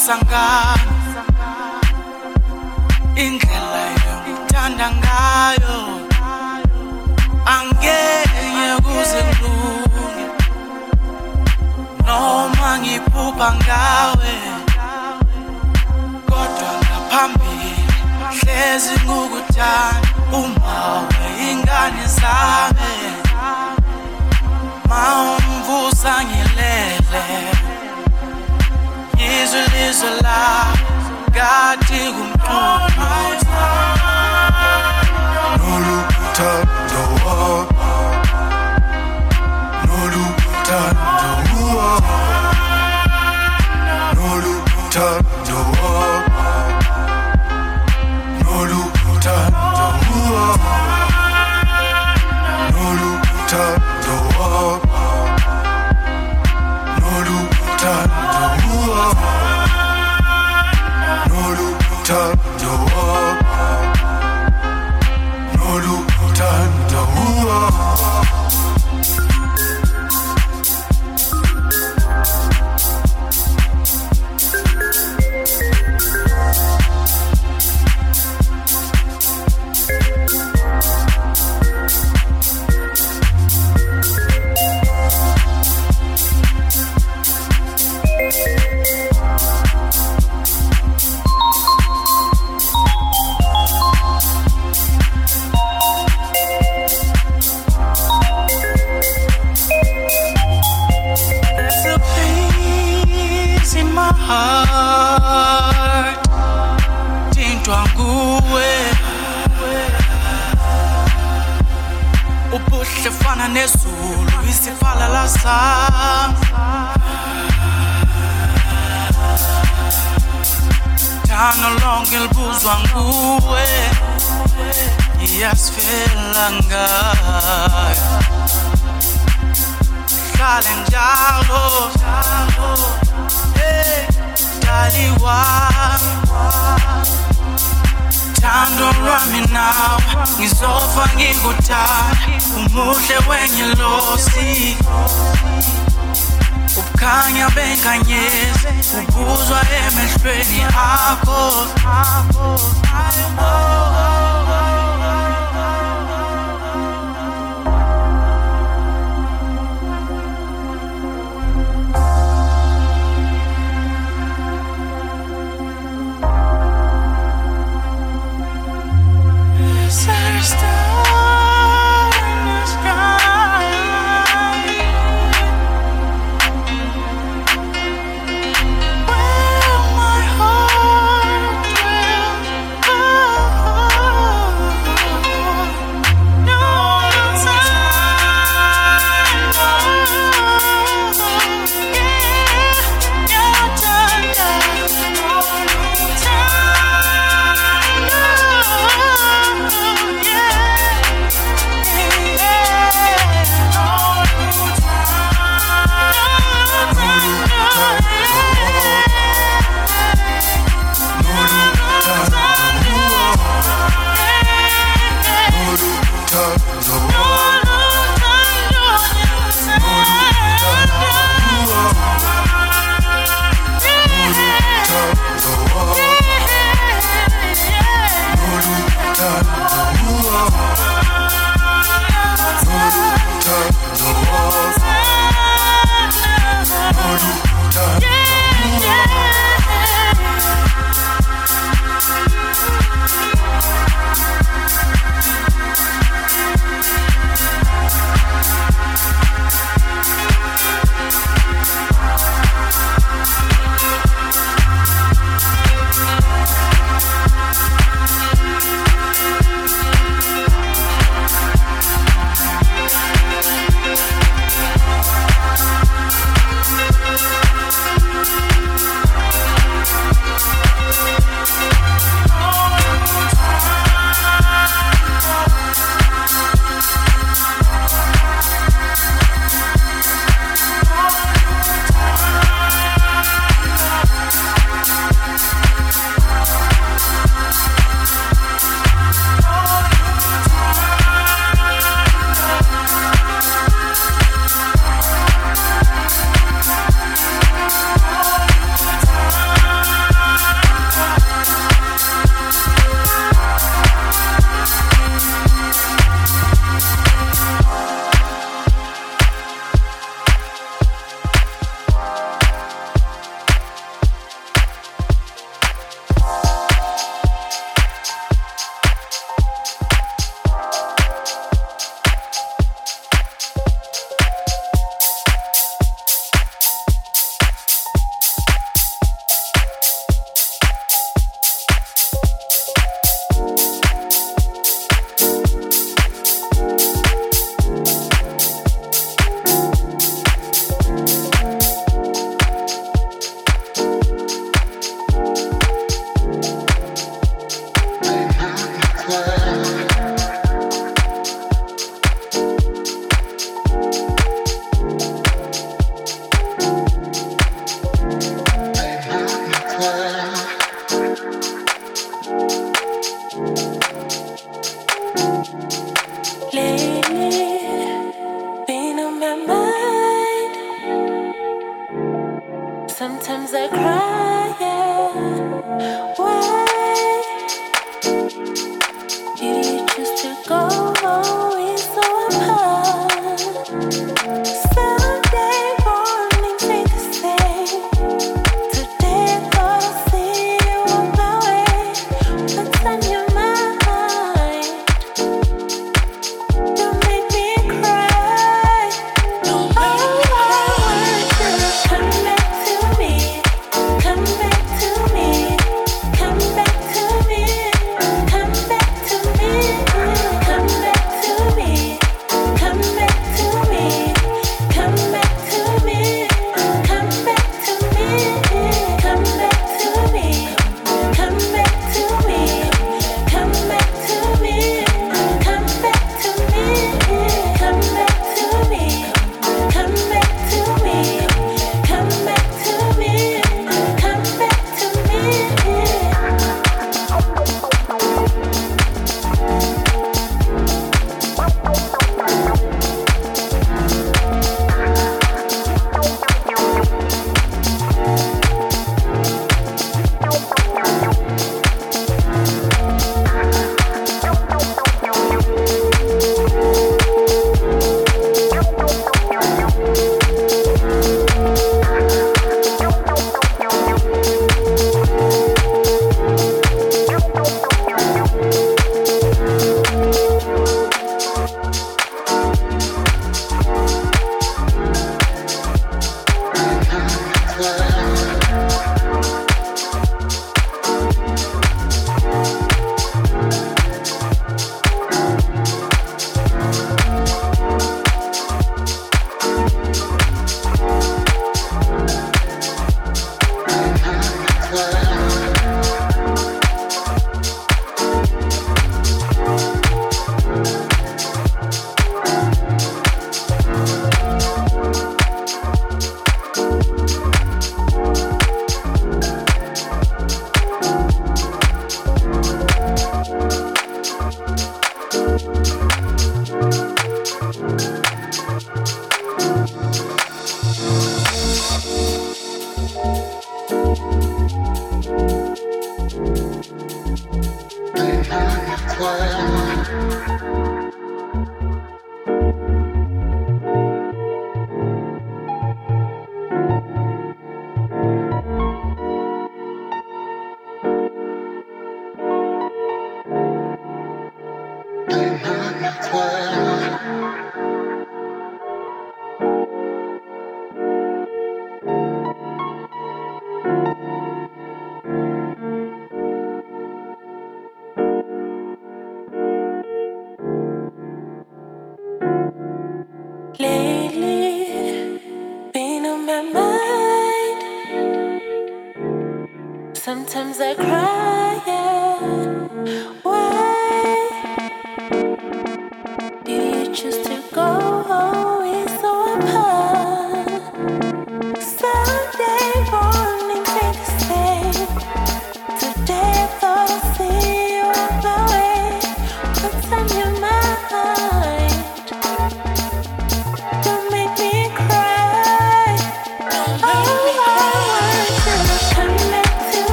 ngumsangano indlela yongithanda ngayo. Angeke kuze kulunge noma ngiphupha ngawe. Kodwa ngaphambili hlezi ngukuthanda uma ingane zami mawumvusa izwe lizwe la ngathi kumculo noluthando noluthando noluthando noluthando noluthando noluthando There's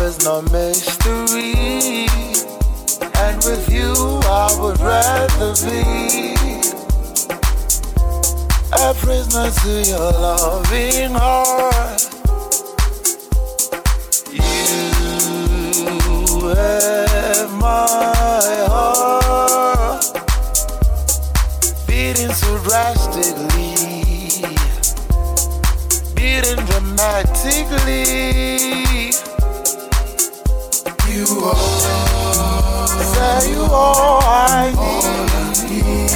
love is no mystery. And with you, I would rather be a prisoner to your loving heart. You have my heart beating so drastically beating dramatically. You are, say you all I all I need.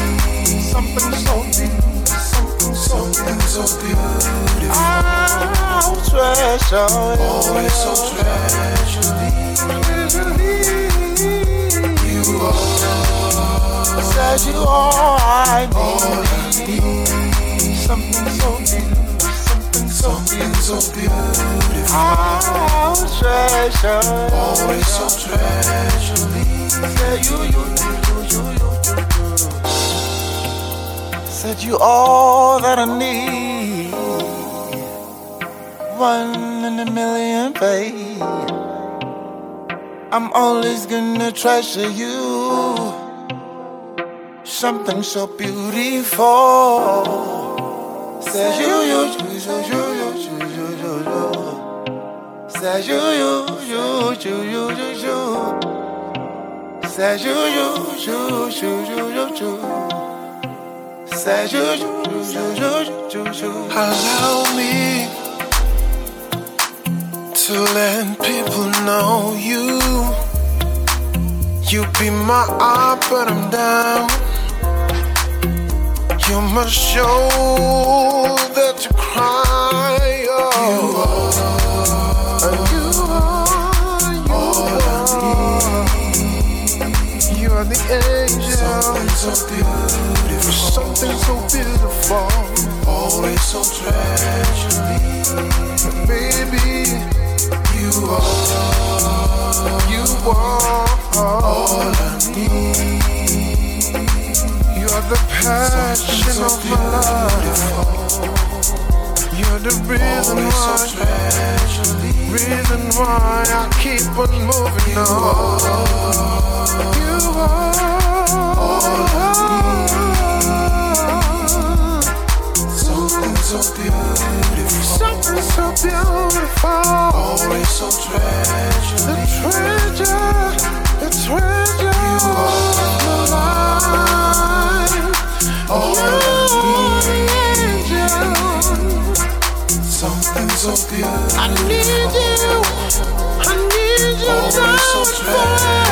Something so deep, something so something so beautiful. I'll treasure always so treasury. You are, say you all I need. All I need. Something so deep. Something so beautiful. Oh, treasure. Always so treasure me. Yeah, you, you, you, you, you, you. Said you all that I need. One in a million, babe. I'm always gonna treasure you. Something so beautiful. Said you, you, you, you, you. Says you, you, you, you, you, you, you. Says you, you, you, you, you, you, you. Says you, you, you, you, you, you, you. Allow me to let people know you. You be my up, but I'm down. You must show that you cry. Angel. Something so beautiful. Something so beautiful. Always so treasury. Baby, you are, you are all I need. You are the passion so of my life. You're the reason why, reason why I keep on moving on. You are all I need. Something so beautiful. Something so beautiful. Always so treasure. The treasure. The treasure. You are the life. All so beautiful. I need you. I need you Always so forever.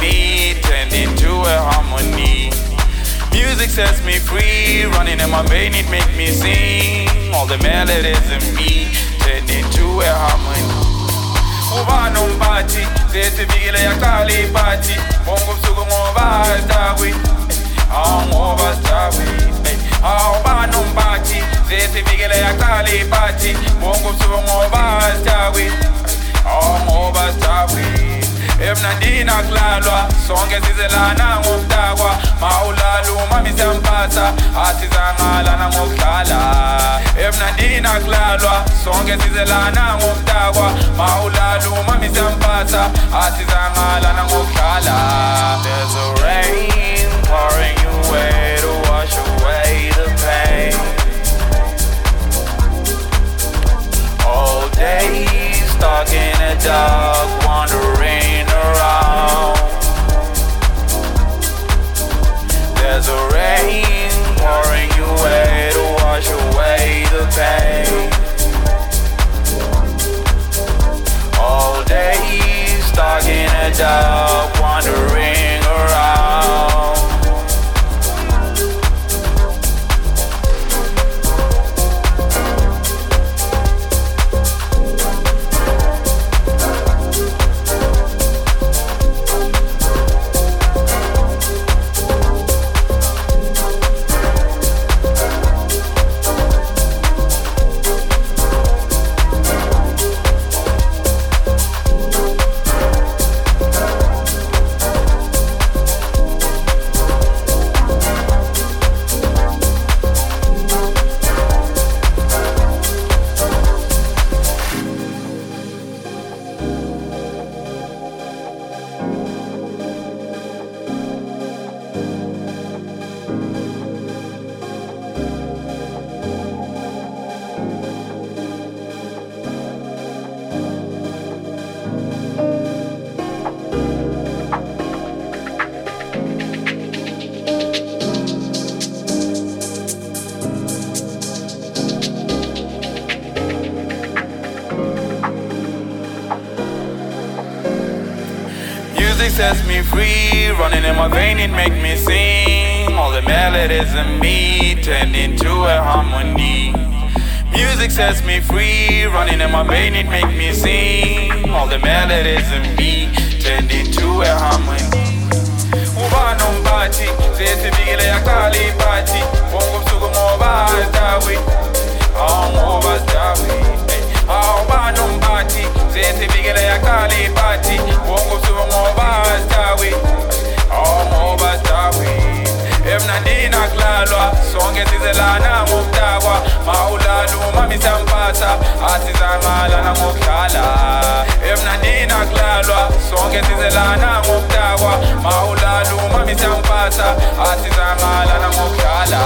Me tend into a harmony. Music sets me free, running in my vein, it make me sing. All the melodies in me tend into a harmony. ubani umphathi sesifikile yaqala iphathi bonke ubusuku ngoba sidawi awu ngoba sidawi awubani umphathi sesifikile yaqala iphathi bonke ubusuku ngoba sidawi awu ngoba sidawi emnandini akulalwa sonke sizelana ngokudakwa. Ngokudlala. Emnandini akulalwa sonke sizelana ngokudakwa. Ngokudlala. There's a rain pouring to wash away the pain. All stuck in a dark, wandering away to wash away the pain. All day stuck in a dark, wandering sets me free, running in my vein, it make me sing. All the melodies in me turn into a harmony. Music sets me free, running in my vein, it make me sing. All the melodies in me turn into a harmony. ubani umphathi sesifikile yaqala iphathi bonke ubusuku ngoba sidawi awu ngoba sidawi awubani umphathi sesifikile yaqala iphathi bonke ubusuku ngoba sidawi awu ngoba sidawi emnandini akulalwa sonke sizelana ngokudakwa mawulala umami siyamphatha asizangalana ngokudlala emnandini akulalwa sonke sizelana ngokudakwa mawulala umami siyamphatha asizangalana ngokudlala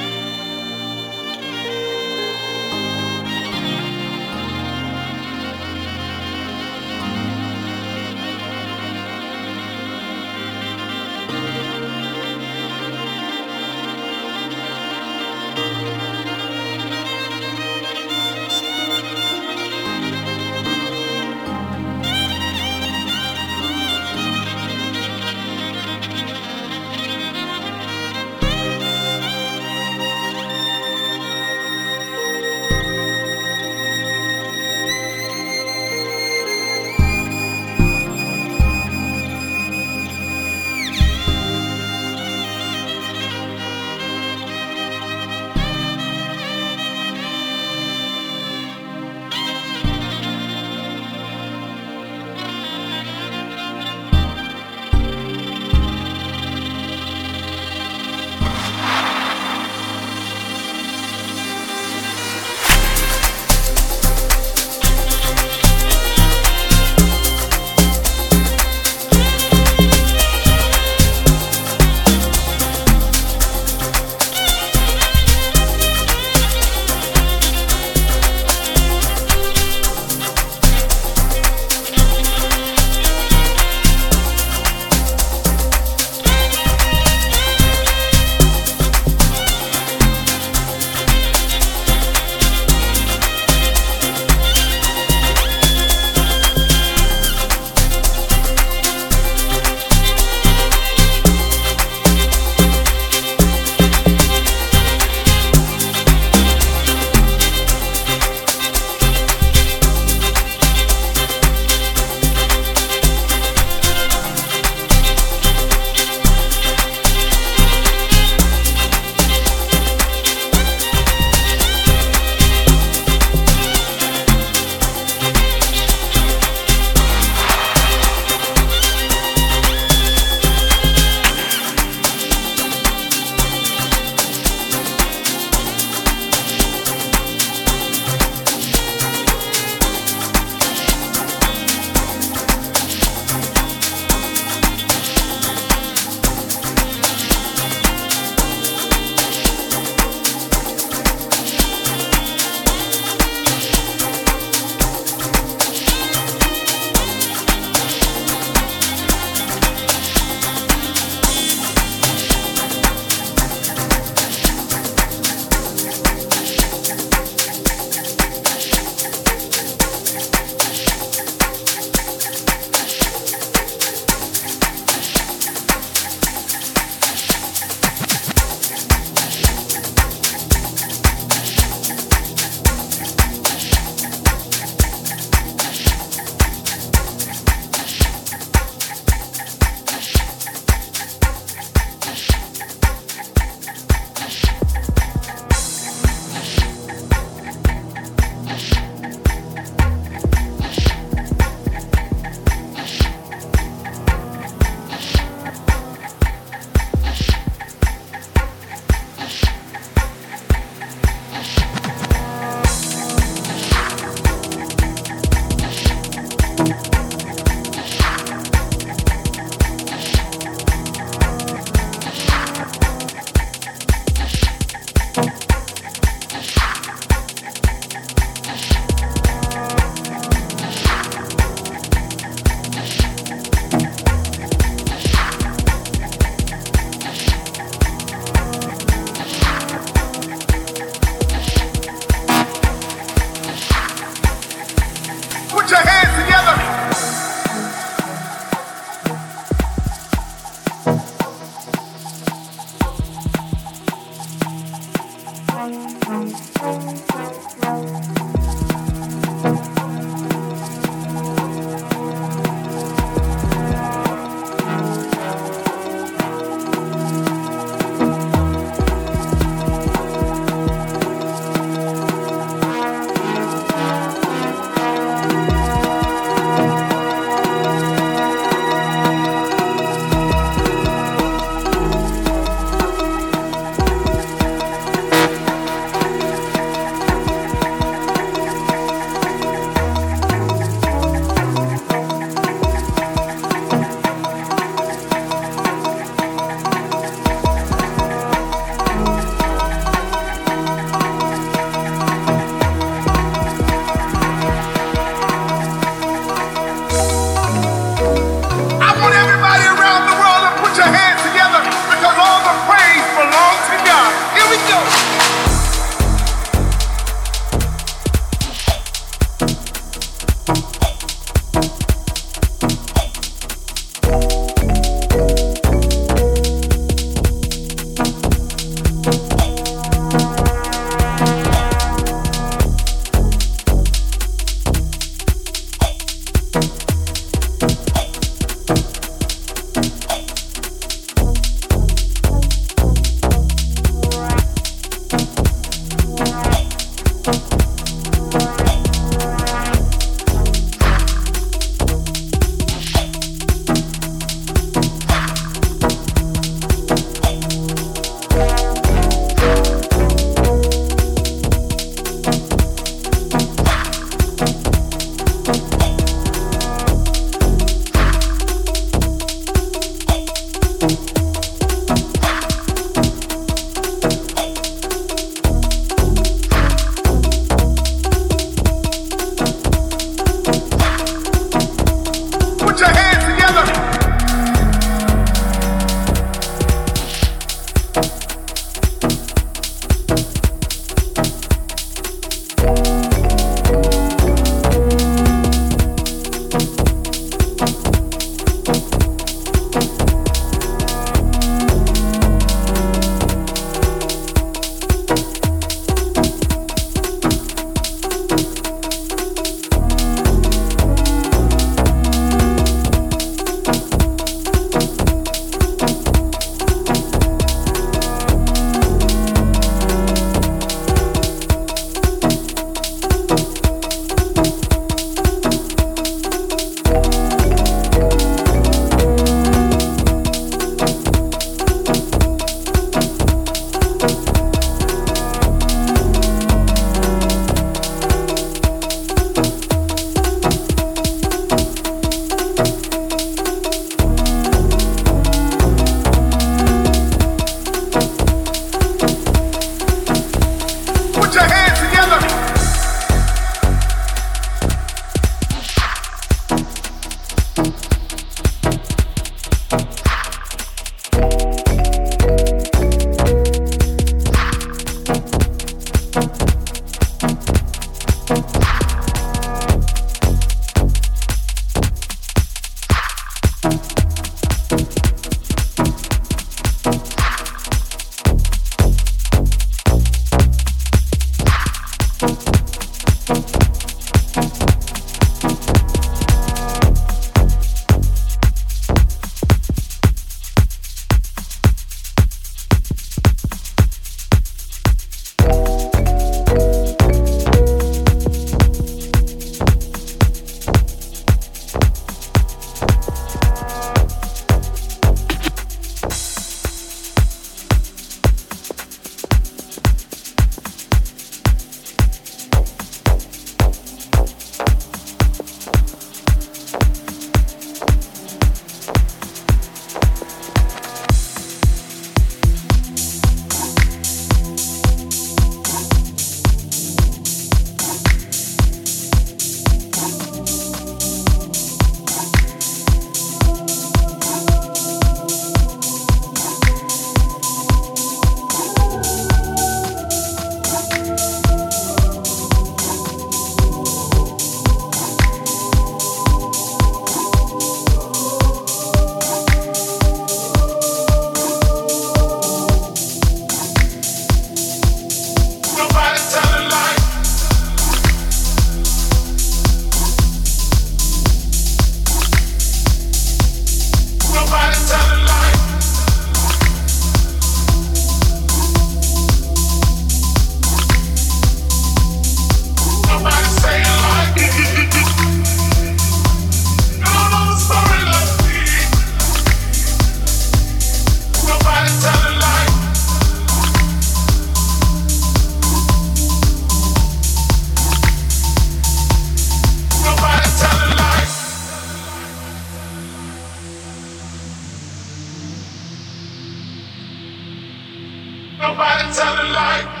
seek peace and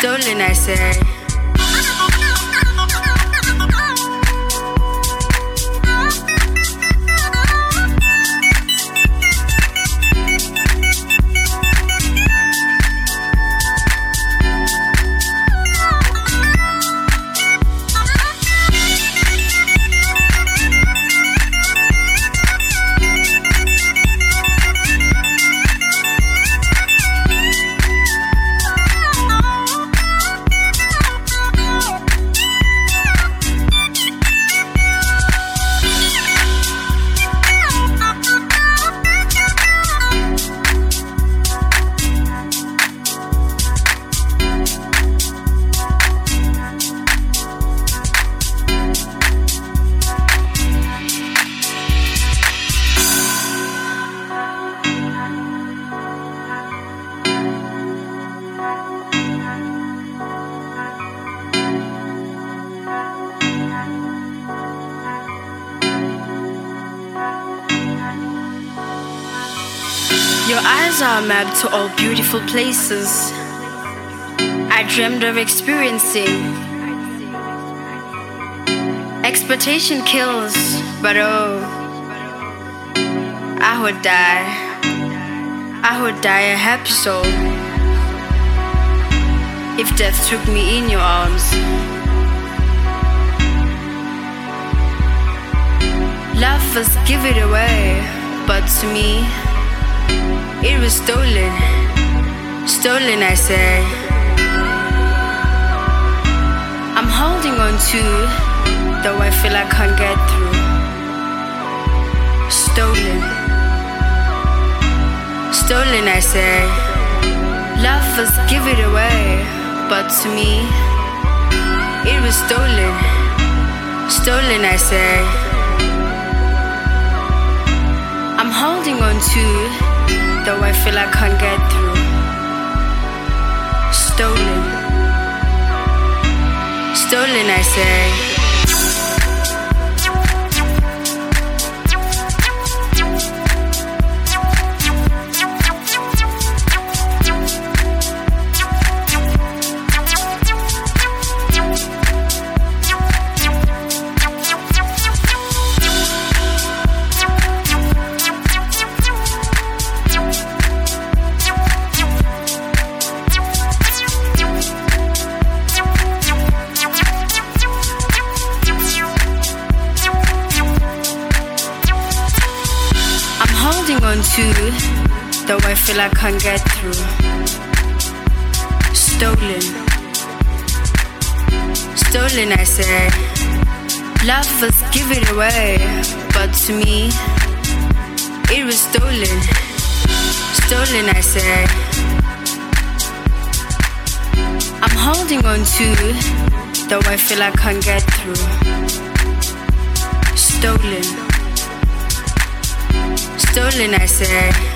stolen, I say. All beautiful places I dreamed of experiencing. Expectation kills, but oh, I would die. I would die a happy soul if death took me in your arms. Love was give it away, but to me, it was stolen, stolen, I say. I'm holding on to, though I feel I can't get through. Stolen, stolen, I say. Love was give it away, but to me, it was stolen, stolen, I say. I'm holding on to though I feel I can't get through. Stolen. Stolen, I say. Though I feel I can't get through. Stolen. Stolen, I say. Lovers give it away, but to me, it was stolen. Stolen, I say. I'm holding on to, though I feel I can't get through. Stolen stolen, I say.